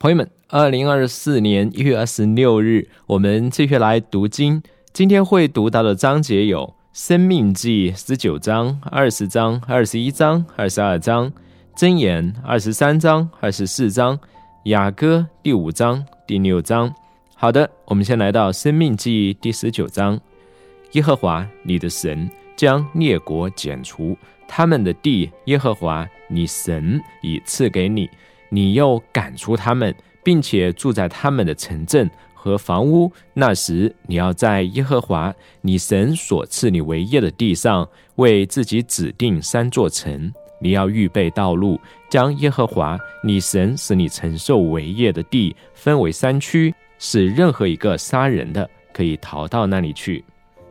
朋友们，二零二四年一月二十六日，我们继续来读经。今天会读到的章节有《生命记》十九章、二十章、二十一章、二十二章；《箴言》二十三章、二十四章；《雅歌》第五章、第六章。好的，我们先来到《生命记》第十九章。耶和华你的神将列国剪除，他们的地，耶和华你神已赐给你。你又赶出他们，并且住在他们的城镇和房屋。那时，你要在耶和华你神所赐你为业的地上，为自己指定三座城。你要预备道路，将耶和华你神使你承受为业的地分为三区，使任何一个杀人的可以逃到那里去。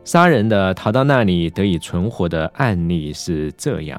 杀人的逃到那里得以存活的案例是这样。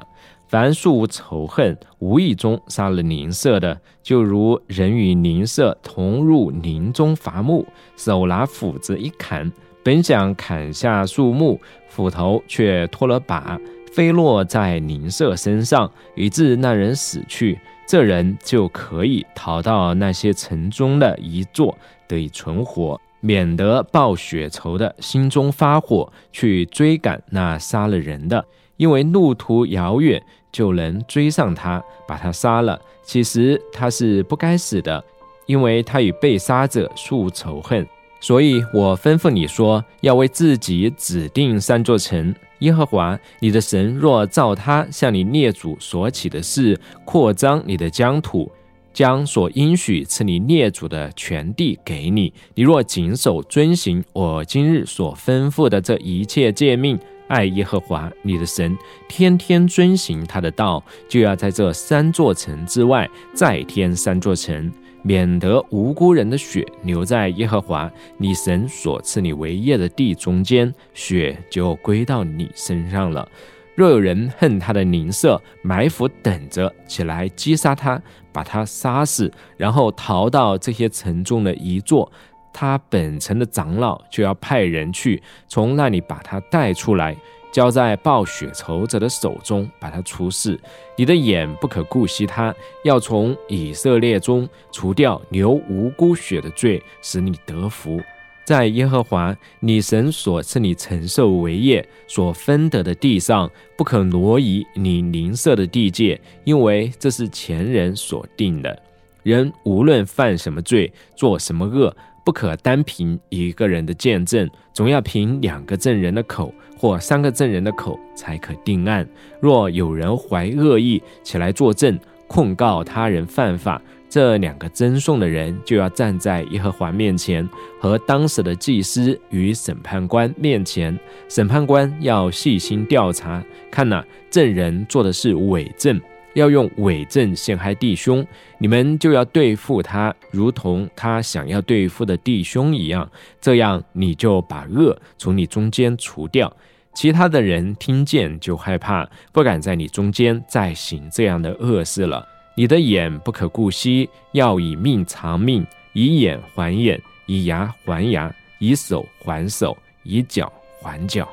凡素无仇恨，无意中杀了邻舍的，就如人与邻舍同入林中伐木，手拿斧子一砍，本想砍下树木，斧头却脱了把，飞落在邻舍身上，以致那人死去。这人就可以逃到那些城中的一座，得以存活，免得报血仇的心中发火，去追赶那杀了人的，因为路途遥远。就能追上他，把他杀了。其实他是不该死的，因为他与被杀者素仇恨。所以我吩咐你说，要为自己指定三座城。耶和华你的神若照他向你列祖所起的事，扩张你的疆土，将所应许赐你列祖的全地给你，你若谨守遵行我今日所吩咐的这一切诫命。爱耶和华你的神，天天遵行他的道，就要在这三座城之外再添三座城，免得无辜人的血留在耶和华你神所赐你为业的地中间，血就归到你身上了。若有人恨他的邻舍，埋伏等着起来击杀他，把他杀死，然后逃到这些城中的一座。他本城的长老就要派人去，从那里把他带出来，交在报雪仇者的手中，把他处死。你的眼不可顾惜他，要从以色列中除掉流无辜血的罪，使你得福。在耶和华你神所赐你承受为业所分得的地上，不可挪移你邻舍的地界，因为这是前人所定的。人无论犯什么罪，做什么恶。不可单凭一个人的见证，总要凭两个证人的口或三个证人的口才可定案。若有人怀恶意起来作证，控告他人犯法，这两个争讼的人就要站在耶和华面前，和当时的祭司与审判官面前。审判官要细心调查，看哪，证人做的是伪证。要用伪证陷害弟兄，你们就要对付他，如同他想要对付的弟兄一样。这样，你就把恶从你中间除掉。其他的人听见就害怕，不敢在你中间再行这样的恶事了。你的眼不可顾惜，要以命偿命，以眼还眼，以牙还牙，以手还手，以脚还脚。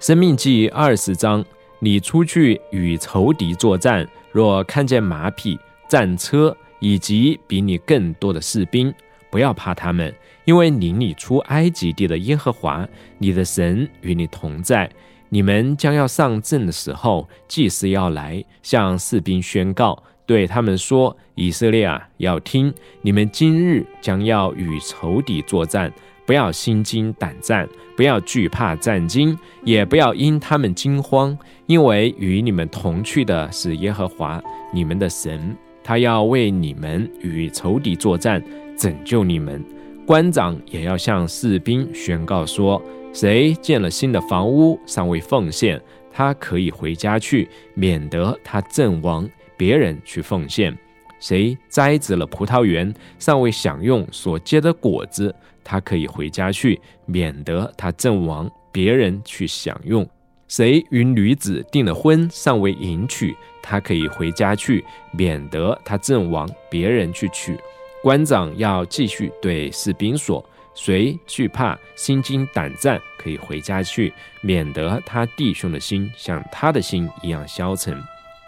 生命记二十章。你出去与仇敌作战，若看见马匹、战车以及比你更多的士兵，不要怕他们，因为领你出埃及地的耶和华你的神与你同在。你们将要上阵的时候，祭司要来向士兵宣告，对他们说：“以色列啊，要听！你们今日将要与仇敌作战。”不要心惊胆战，不要惧怕战惊，也不要因他们惊慌，因为与你们同去的是耶和华你们的神，他要为你们与仇敌作战，拯救你们。官长也要向士兵宣告说：谁建了新的房屋尚未奉献，他可以回家去，免得他阵亡，别人去奉献。谁摘植了葡萄园尚未享用所结的果子。他可以回家去，免得他阵亡，别人去享用。谁与女子订了婚，尚未迎娶，他可以回家去，免得他阵亡，别人去娶。官长要继续对士兵说：谁惧怕、心惊胆战，可以回家去，免得他弟兄的心像他的心一样消沉。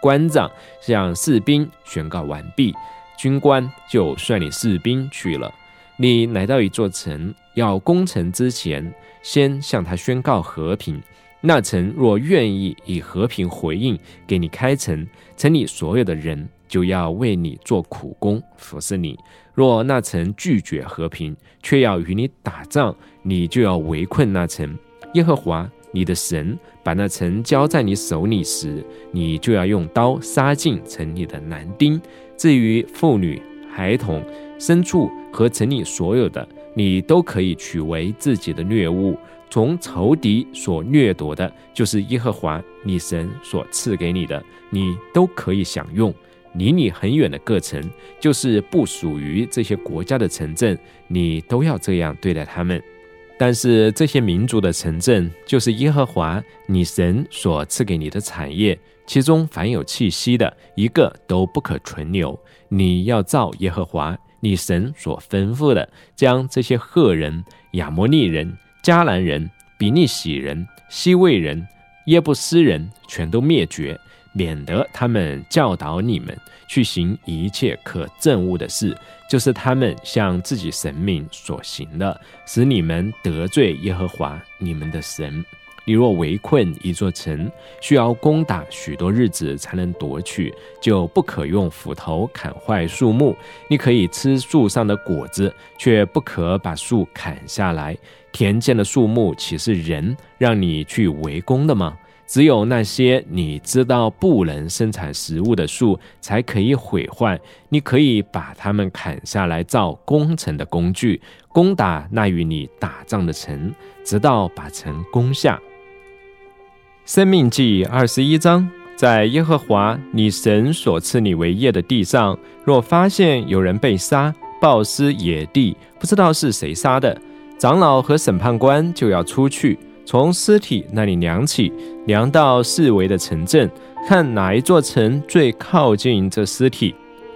官长向士兵宣告完毕。军官就率领士兵去了。你来到一座城，要攻城之前，先向他宣告和平。那城若愿意以和平回应，给你开城，城里所有的人就要为你做苦工，服侍你。若那城拒绝和平，却要与你打仗，你就要围困那城。耶和华你的神把那城交在你手里时，你就要用刀杀尽城里的男丁。至于妇女、孩童、牲畜和城里所有的，你都可以取为自己的掠物。从仇敌所掠夺的，就是耶和华你神所赐给你的，你都可以享用。离你很远的各城，就是不属于这些国家的城镇，你都要这样对待他们。但是这些民族的城镇，就是耶和华你神所赐给你的产业，其中凡有气息的，一个都不可存留。你要照耶和华你神所吩咐的，将这些赫人、亚摩利人。迦南人、比利洗人、西魏人、耶布斯人全都灭绝，免得他们教导你们去行一切可憎恶的事，就是他们向自己神明所行的，使你们得罪耶和华你们的神。你若围困一座城，需要攻打许多日子才能夺取，就不可用斧头砍坏树木。你可以吃树上的果子，却不可把树砍下来。田间的树木岂是人让你去围攻的吗？只有那些你知道不能生产食物的树才可以毁坏。你可以把它们砍下来造攻城的工具，攻打那与你打仗的城，直到把城攻下。生命记二十一章，在耶和华你神所赐你为业的地上，若发现有人被杀，暴尸野地，不知道是谁杀的，长老和审判官就要出去，从尸体那里量起，量到四围的城镇，看哪一座城最靠近这尸体。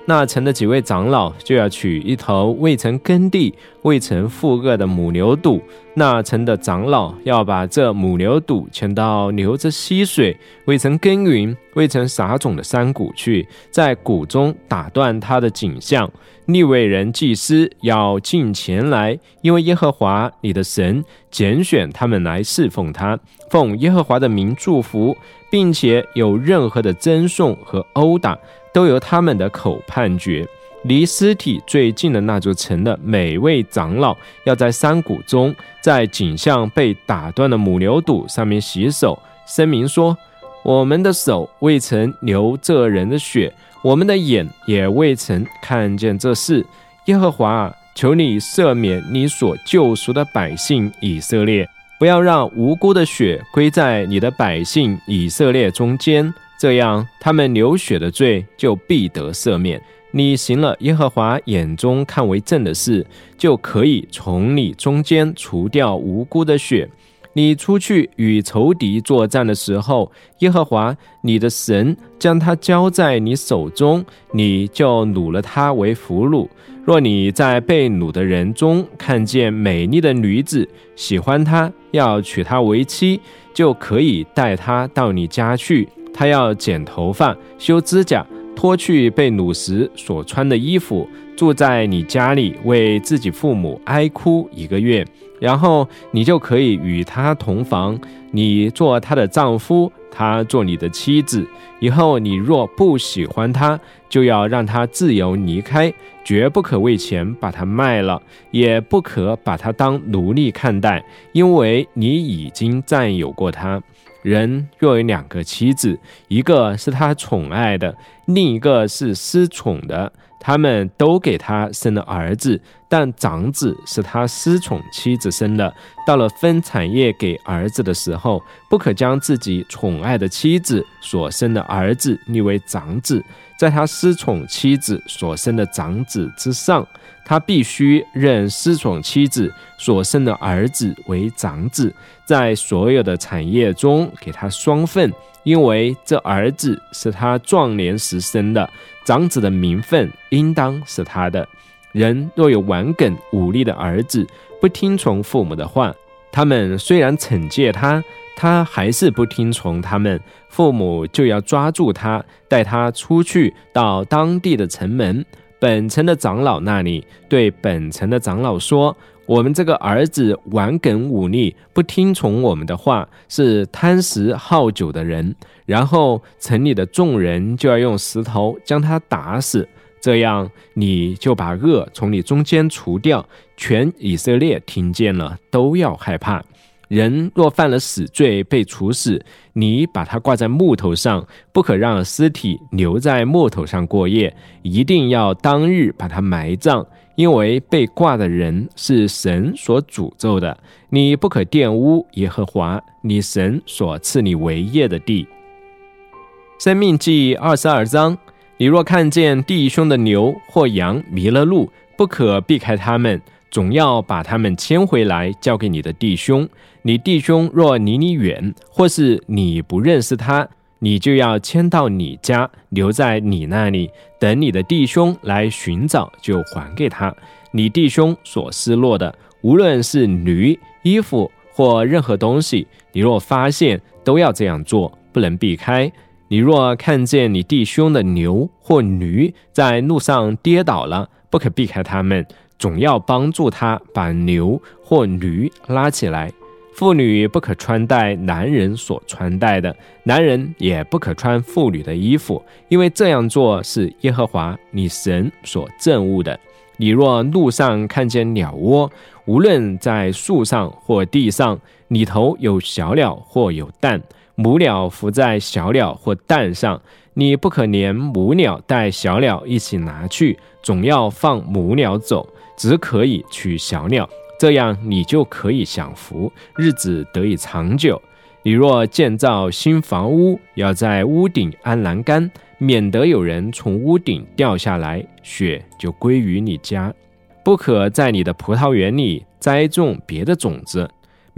那城的几位长老就要取一头未曾耕地、未曾负恶的母牛犊。那城的长老要把这母牛犊牵到流着溪水、未曾耕耘、未曾撒种的山谷去，在谷中打断它的景象。利未人祭司要进前来，因为耶和华你的神拣选他们来侍奉他，奉耶和华的名祝福，并且有任何的赠送和殴打。都由他们的口判决。离尸体最近的那座城的每位长老，要在山谷中，在景象被打断的母牛肚上面洗手，声明说：“我们的手未曾流这人的血，我们的眼也未曾看见这事。耶和华，求你赦免你所救赎的百姓以色列，不要让无辜的血归在你的百姓以色列中间。”这样，他们流血的罪就必得赦免。你行了耶和华眼中看为正的事，就可以从你中间除掉无辜的血。你出去与仇敌作战的时候，耶和华你的神将他交在你手中，你就掳了他为俘虏。若你在被掳的人中看见美丽的女子，喜欢她，要娶她为妻，就可以带她到你家去。他要剪头发、修指甲、脱去被掳时所穿的衣服，住在你家里，为自己父母哀哭一个月，然后你就可以与他同房，你做他的丈夫，他做你的妻子。以后你若不喜欢他，就要让他自由离开，绝不可为钱把他卖了，也不可把他当奴隶看待，因为你已经占有过他。人若有两个妻子，一个是他宠爱的，另一个是失宠的，他们都给他生了儿子，但长子是他失宠妻子生的。到了分产业给儿子的时候，不可将自己宠爱的妻子所生的儿子立为长子，在他失宠妻子所生的长子之上。他必须认失宠妻子所生的儿子为长子，在所有的产业中给他双份，因为这儿子是他壮年时生的，长子的名分应当是他的。人若有顽梗武力的儿子，不听从父母的话，他们虽然惩戒他，他还是不听从他们，父母就要抓住他，带他出去到当地的城门。本城的长老那里，对本城的长老说：“我们这个儿子顽梗忤逆，不听从我们的话，是贪食好酒的人。然后城里的众人就要用石头将他打死，这样你就把恶从你中间除掉。全以色列听见了，都要害怕。”人若犯了死罪被处死，你把他挂在木头上，不可让尸体留在木头上过夜，一定要当日把他埋葬，因为被挂的人是神所诅咒的。你不可玷污耶和华你神所赐你为业的地。生命记二十二章，你若看见弟兄的牛或羊迷了路，不可避开他们。总要把他们牵回来，交给你的弟兄。你弟兄若离你远，或是你不认识他，你就要牵到你家，留在你那里，等你的弟兄来寻找，就还给他。你弟兄所失落的，无论是驴、衣服或任何东西，你若发现，都要这样做，不能避开。你若看见你弟兄的牛或驴在路上跌倒了，不可避开他们。总要帮助他把牛或驴拉起来。妇女不可穿戴男人所穿戴的，男人也不可穿妇女的衣服，因为这样做是耶和华你神所憎恶的。你若路上看见鸟窝，无论在树上或地上，里头有小鸟或有蛋，母鸟伏在小鸟或蛋上，你不可连母鸟带小鸟一起拿去，总要放母鸟走。只可以取小鸟，这样你就可以享福，日子得以长久。你若建造新房屋，要在屋顶安栏杆，免得有人从屋顶掉下来，雪就归于你家。不可在你的葡萄园里栽种别的种子，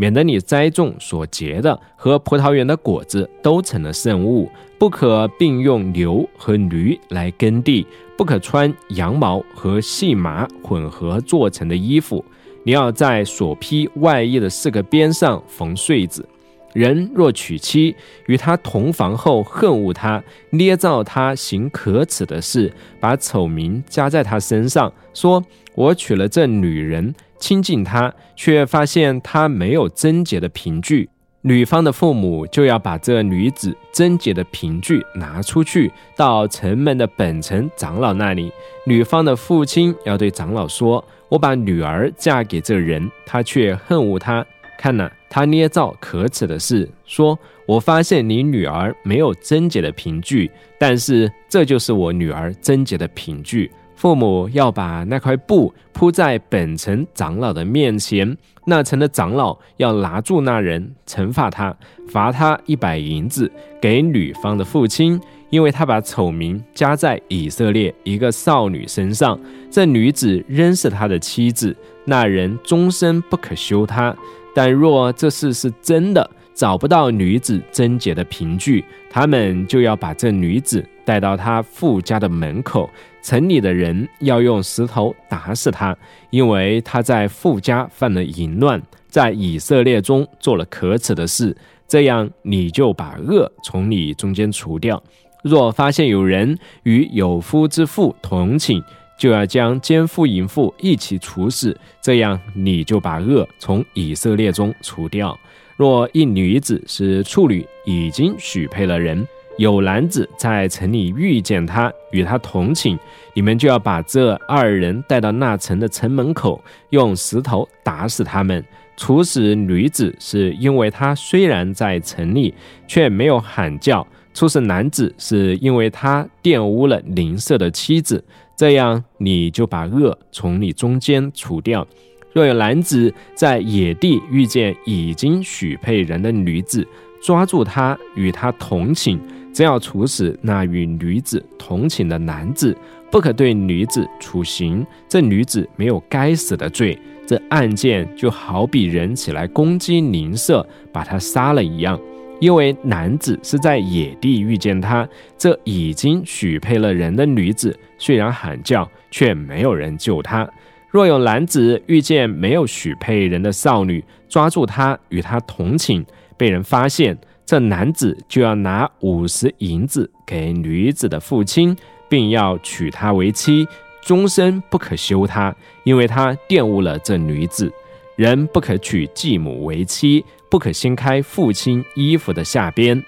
免得你栽种所结的和葡萄园的果子都成了圣物。不可并用牛和驴来耕地。不可穿羊毛和细麻混合做成的衣服。你要在所披外衣的四个边上缝穗子。人若娶妻，与他同房后恨恶他，捏造他行可耻的事，把丑名加在他身上，说：“我娶了这女人，亲近他，却发现他没有贞洁的凭据。”女方的父母就要把这女子贞洁的凭据拿出去，到城门的本城长老那里。女方的父亲要对长老说：“我把女儿嫁给这人，他却恨恶她。看呐，他捏造可耻的事，说我发现你女儿没有贞洁的凭据，但是这就是我女儿贞洁的凭据。”父母要把那块布铺在本城长老的面前，那城的长老要拿住那人，惩罚他，罚他一百银子给女方的父亲，因为他把丑名加在以色列一个少女身上。这女子仍是他的妻子，那人终身不可休她。但若这事是真的，找不到女子贞洁的凭据，他们就要把这女子带到他父家的门口。城里的人要用石头打死他，因为他在富家犯了淫乱，在以色列中做了可耻的事。这样，你就把恶从你中间除掉。若发现有人与有夫之妇同寝，就要将奸夫淫妇一起处死。这样，你就把恶从以色列中除掉。若一女子是处女，已经许配了人。有男子在城里遇见他，与他同寝，你们就要把这二人带到那城的城门口，用石头打死他们。处死女子是因为她虽然在城里，却没有喊叫；处死男子是因为他玷污了邻舍的妻子。这样，你就把恶从你中间除掉。若有男子在野地遇见已经许配人的女子，抓住他，与他同寝。只要处死那与女子同寝的男子，不可对女子处刑。这女子没有该死的罪，这案件就好比人起来攻击邻舍，把他杀了一样。因为男子是在野地遇见他，这已经许配了人的女子，虽然喊叫，却没有人救他。若有男子遇见没有许配人的少女，抓住她与她同寝，被人发现。这男子就要拿五十银子给女子的父亲，并要娶她为妻。终身不可休她，因为他玷污了这女子。人不可娶继母为妻，不可掀开父亲衣服的下边。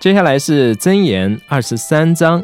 接下来是箴言二十三章：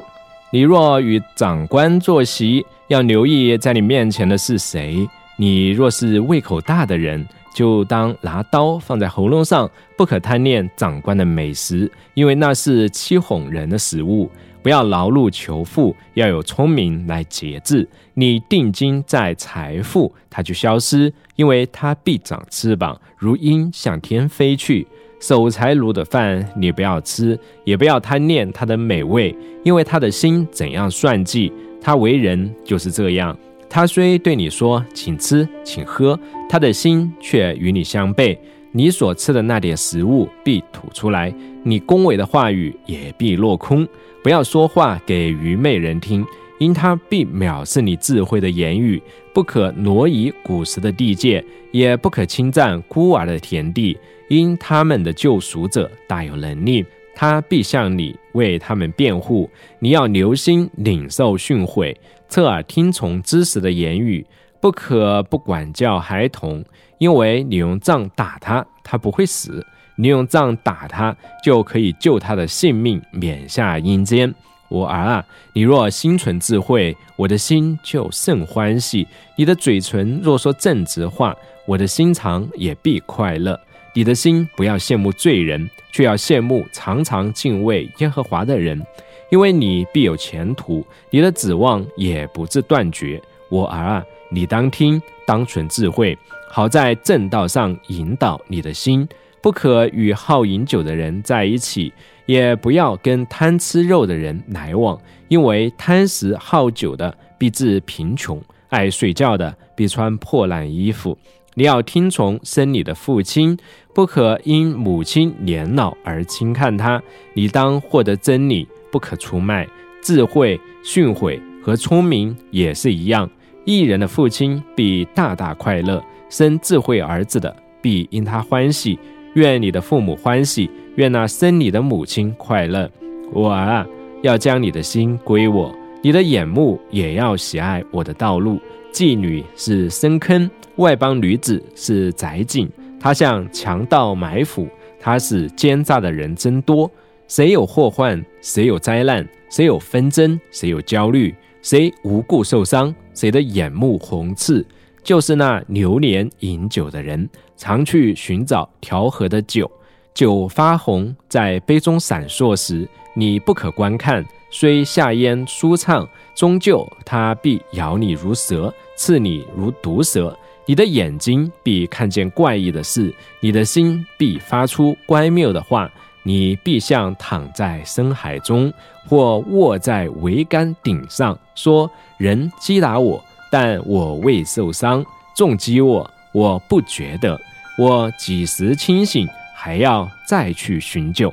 你若与长官坐席，要留意在你面前的是谁。你若是胃口大的人，就当拿刀放在喉咙上，不可贪恋长官的美食，因为那是欺哄人的食物。不要劳碌求富，要有聪明来节制。你定睛在财富，它就消失，因为它必长翅膀，如鹰向天飞去。守财奴的饭你不要吃，也不要贪恋他的美味，因为他的心怎样算计，他为人就是这样。他虽对你说请吃请喝，他的心却与你相悖。你所吃的那点食物必吐出来，你恭维的话语也必落空。不要说话给愚昧人听，因他必藐视你智慧的言语。不可挪移古时的地界，也不可侵占孤儿的田地，因他们的救赎者大有能力，他必向你为他们辩护。你要留心领受训诲。侧耳听从知识的言语，不可不管教孩童，因为你用杖打他，他不会死；你用杖打他，就可以救他的性命，免下阴间。我儿啊，你若心存智慧，我的心就甚欢喜；你的嘴唇若说正直话，我的心肠也必快乐。你的心不要羡慕罪人，却要羡慕常常敬畏耶和华的人。因为你必有前途，你的指望也不至断绝。我儿啊，你当听，当存智慧，好在正道上引导你的心。不可与好饮酒的人在一起，也不要跟贪吃肉的人来往，因为贪食好酒的必致贫穷，爱睡觉的必穿破烂衣服。你要听从生你的父亲，不可因母亲年老而轻看他。你当获得真理。不可出卖智慧、训诲和聪明也是一样。艺人的父亲必大大快乐，生智慧儿子的必因他欢喜。愿你的父母欢喜，愿那生你的母亲快乐。我啊，要将你的心归我，你的眼目也要喜爱我的道路。妓女是深坑，外邦女子是窄井，她像强盗埋伏，她使奸诈的人增多。谁有祸患，谁有灾难，谁有纷争，谁有焦虑，谁无故受伤，谁的眼目红赤，就是那流连饮酒的人，常去寻找调和的酒。酒发红，在杯中闪烁时，你不可观看。虽下咽舒畅，终究它必咬你如蛇，刺你如毒蛇。你的眼睛必看见怪异的事，你的心必发出乖谬的话。你必像躺在深海中，或卧在桅杆顶上，说：“人击打我，但我未受伤；重击我，我不觉得。我几时清醒，还要再去寻救。”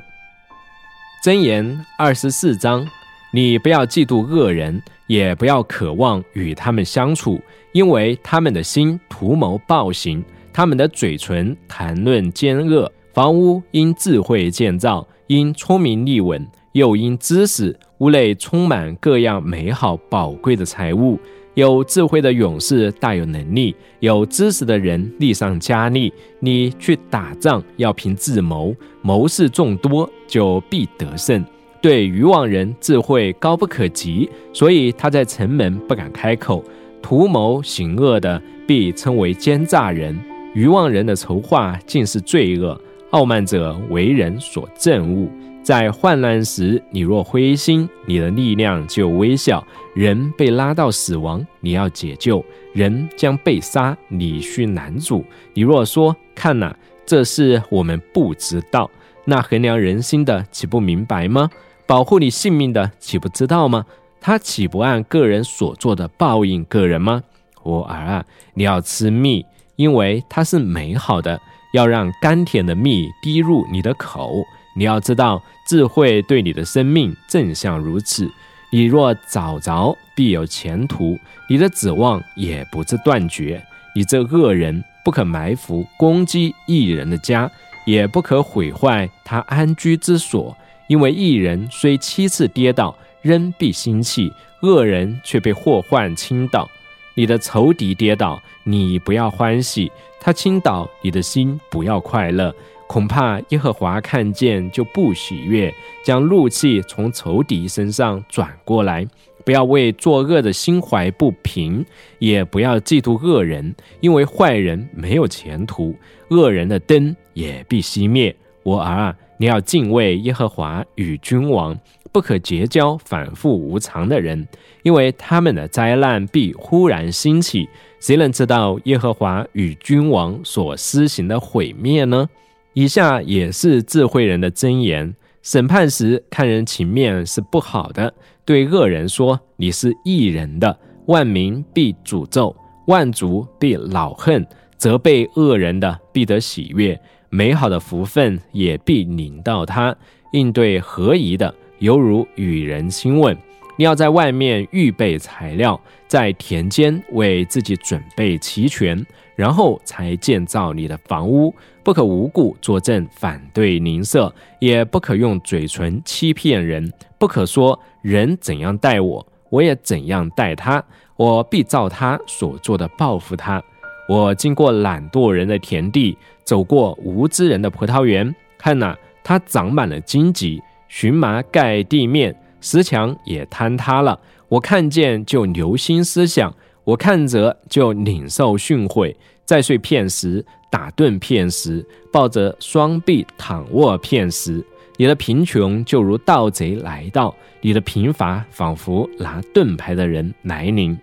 箴言二十四章：你不要嫉妒恶人，也不要渴望与他们相处，因为他们的心图谋暴行，他们的嘴唇谈论奸恶。房屋因智慧建造，因聪明立稳，又因知识。屋内充满各样美好宝贵的财物。有智慧的勇士大有能力，有知识的人力上加力。你去打仗要凭智谋，谋士众多就必得胜。对愚妄人智慧高不可及，所以他在城门不敢开口。图谋行恶的必称为奸诈人，愚妄人的筹划尽是罪恶。傲慢者为人所憎恶，在患难时，你若灰心，你的力量就微小。人被拉到死亡，你要解救；人将被杀，你需难主。你若说：“看哪，这是我们不知道。”那衡量人心的岂不明白吗？保护你性命的岂不知道吗？他岂不按个人所做的报应个人吗？我儿啊，你要吃蜜，因为它是美好的。要让甘甜的蜜滴入你的口，你要知道智慧对你的生命正像如此。你若找着，必有前途；你的指望也不致断绝。你这恶人不可埋伏攻击异人的家，也不可毁坏他安居之所，因为异人虽七次跌倒，仍必兴起；恶人却被祸患倾倒。你的仇敌跌倒，你不要欢喜；他倾倒，你的心不要快乐。恐怕耶和华看见就不喜悦，将怒气从仇敌身上转过来。不要为作恶的心怀不平，也不要嫉妒恶人，因为坏人没有前途，恶人的灯也必熄灭。我儿啊，你要敬畏耶和华与君王，不可结交反复无常的人，因为他们的灾难必忽然兴起。谁能知道耶和华与君王所施行的毁灭呢？以下也是智慧人的箴言。审判时看人情面是不好的，对恶人说你是异人的，万民必诅咒，万族必恼恨，责备恶人的必得喜悦，美好的福分也必临到他。应对合宜的，犹如与人亲吻。你要在外面预备材料，在田间为自己准备齐全，然后才建造你的房屋。不可无故作证反对邻舍，也不可用嘴唇欺骗人。不可说人怎样待我，我也怎样待他。我必照他所做的报复他。我经过懒惰人的田地，走过无知人的葡萄园，看哪，它长满了荆棘，荨麻盖地面。石墙也坍塌了，我看见就留心思想，我看着就领受训诲，再睡片时，打盹片时，抱着双臂躺卧片时，你的贫穷就如盗贼来到，你的贫乏仿佛拿盾牌的人来临。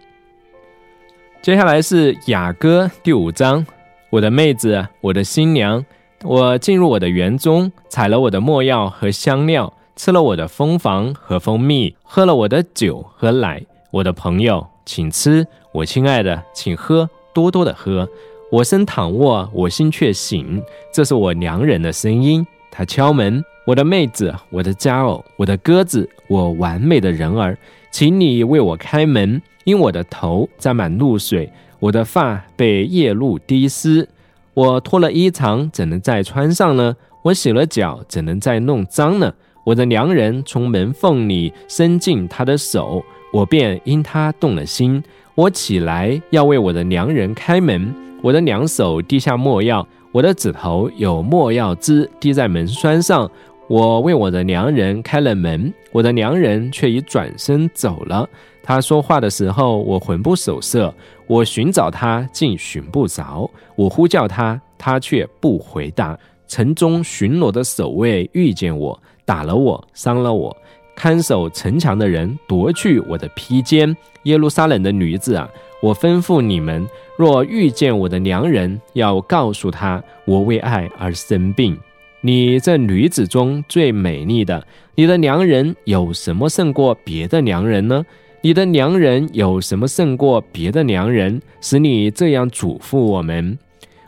接下来是雅歌第五章，我的妹子，我的新娘，我进入我的园中，采了我的墨药和香料。吃了我的蜂房和蜂蜜，喝了我的酒和奶。我的朋友，请吃；我亲爱的，请喝，多多的喝。我身躺卧，我心却醒。这是我良人的声音，他敲门。我的妹子，我的佳偶，我的鸽子，我完美的人儿，请你为我开门，因我的头沾满露水，我的发被夜露滴湿。我脱了衣裳，怎能再穿上呢？我洗了脚，怎能再弄脏呢？我的良人从门缝里伸进他的手，我便因他动了心。我起来要为我的良人开门，我的两手滴下墨药，我的指头有墨药汁滴在门栓上。我为我的良人开了门，我的良人却已转身走了。他说话的时候，我魂不守舍；我寻找他，竟寻不着；我呼叫他，他却不回答。城中巡逻的守卫遇见我。打了我，伤了我，看守城墙的人夺去我的披肩。耶路撒冷的女子啊，我吩咐你们：若遇见我的良人，要告诉他，我为爱而生病。你这女子中最美丽的，你的良人有什么胜过别的良人呢？你的良人有什么胜过别的良人，使你这样嘱咐我们？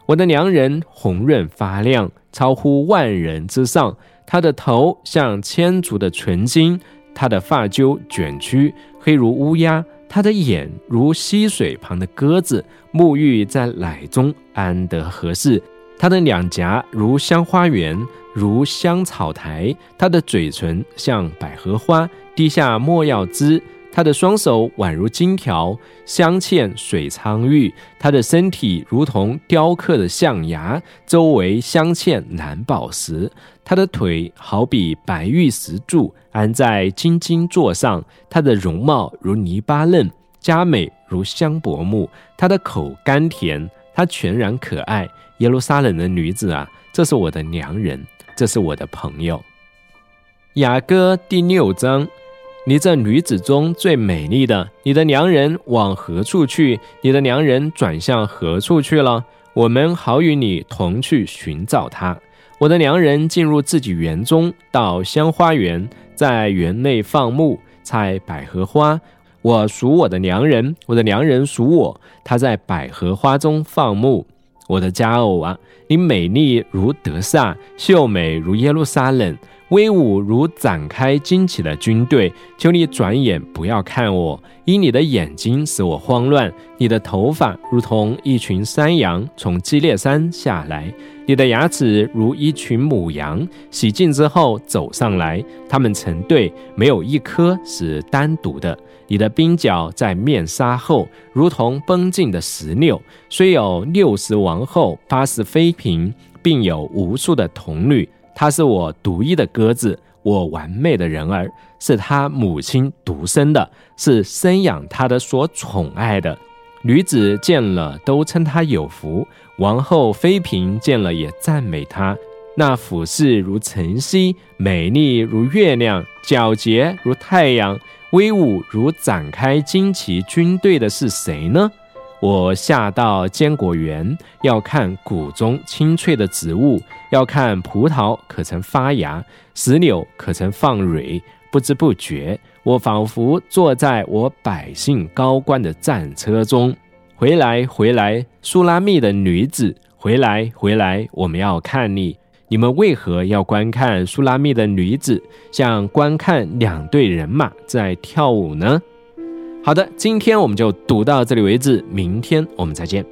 我的良人红润发亮，超乎万人之上。他的头像千足的纯金，他的发揪卷曲，黑如乌鸦；他的眼如溪水旁的鸽子，沐浴在奶中，安得合适。他的两颊如香花园，如香草台；他的嘴唇像百合花，滴下墨药汁。他的双手宛如金条，镶嵌水苍玉；他的身体如同雕刻的象牙，周围镶嵌蓝宝石。他的腿好比白玉石柱，安在金金座上。他的容貌如泥巴嫩，佳美如香柏木。他的口甘甜，他全然可爱。耶路撒冷的女子啊，这是我的良人，这是我的朋友。雅歌第六章。你这女子中最美丽的，你的良人往何处去？你的良人转向何处去了？我们好与你同去寻找他。我的良人进入自己园中，到香花园，在园内放牧，采百合花。我属我的良人，我的良人属我。他在百合花中放牧。我的佳偶啊，你美丽如德萨，秀美如耶路撒冷。威武如展开旌旗的军队，求你转眼不要看我，因你的眼睛使我慌乱。你的头发如同一群山羊从基列山下来，你的牙齿如一群母羊洗净之后走上来，它们成对，没有一颗是单独的。你的鬓角在面纱后，如同绷紧的石榴，虽有六十王后，八十妃嫔，并有无数的童女。他是我独一的鸽子，我完美的人儿，是他母亲独生的，是生养他的所宠爱的。女子见了都称他有福，王后妃嫔见了也赞美他。那俯视如晨曦，美丽如月亮，皎洁如太阳，威武如展开旌旗军队的是谁呢？我下到坚果园，要看谷中青翠的植物，要看葡萄可曾发芽，石榴可曾放蕊。不知不觉，我仿佛坐在我百姓高官的战车中。回来，回来，苏拉密的女子，回来，回来，我们要看你。你们为何要观看苏拉密的女子，像观看两队人马在跳舞呢？好的，今天我们就读到这里为止，明天我们再见。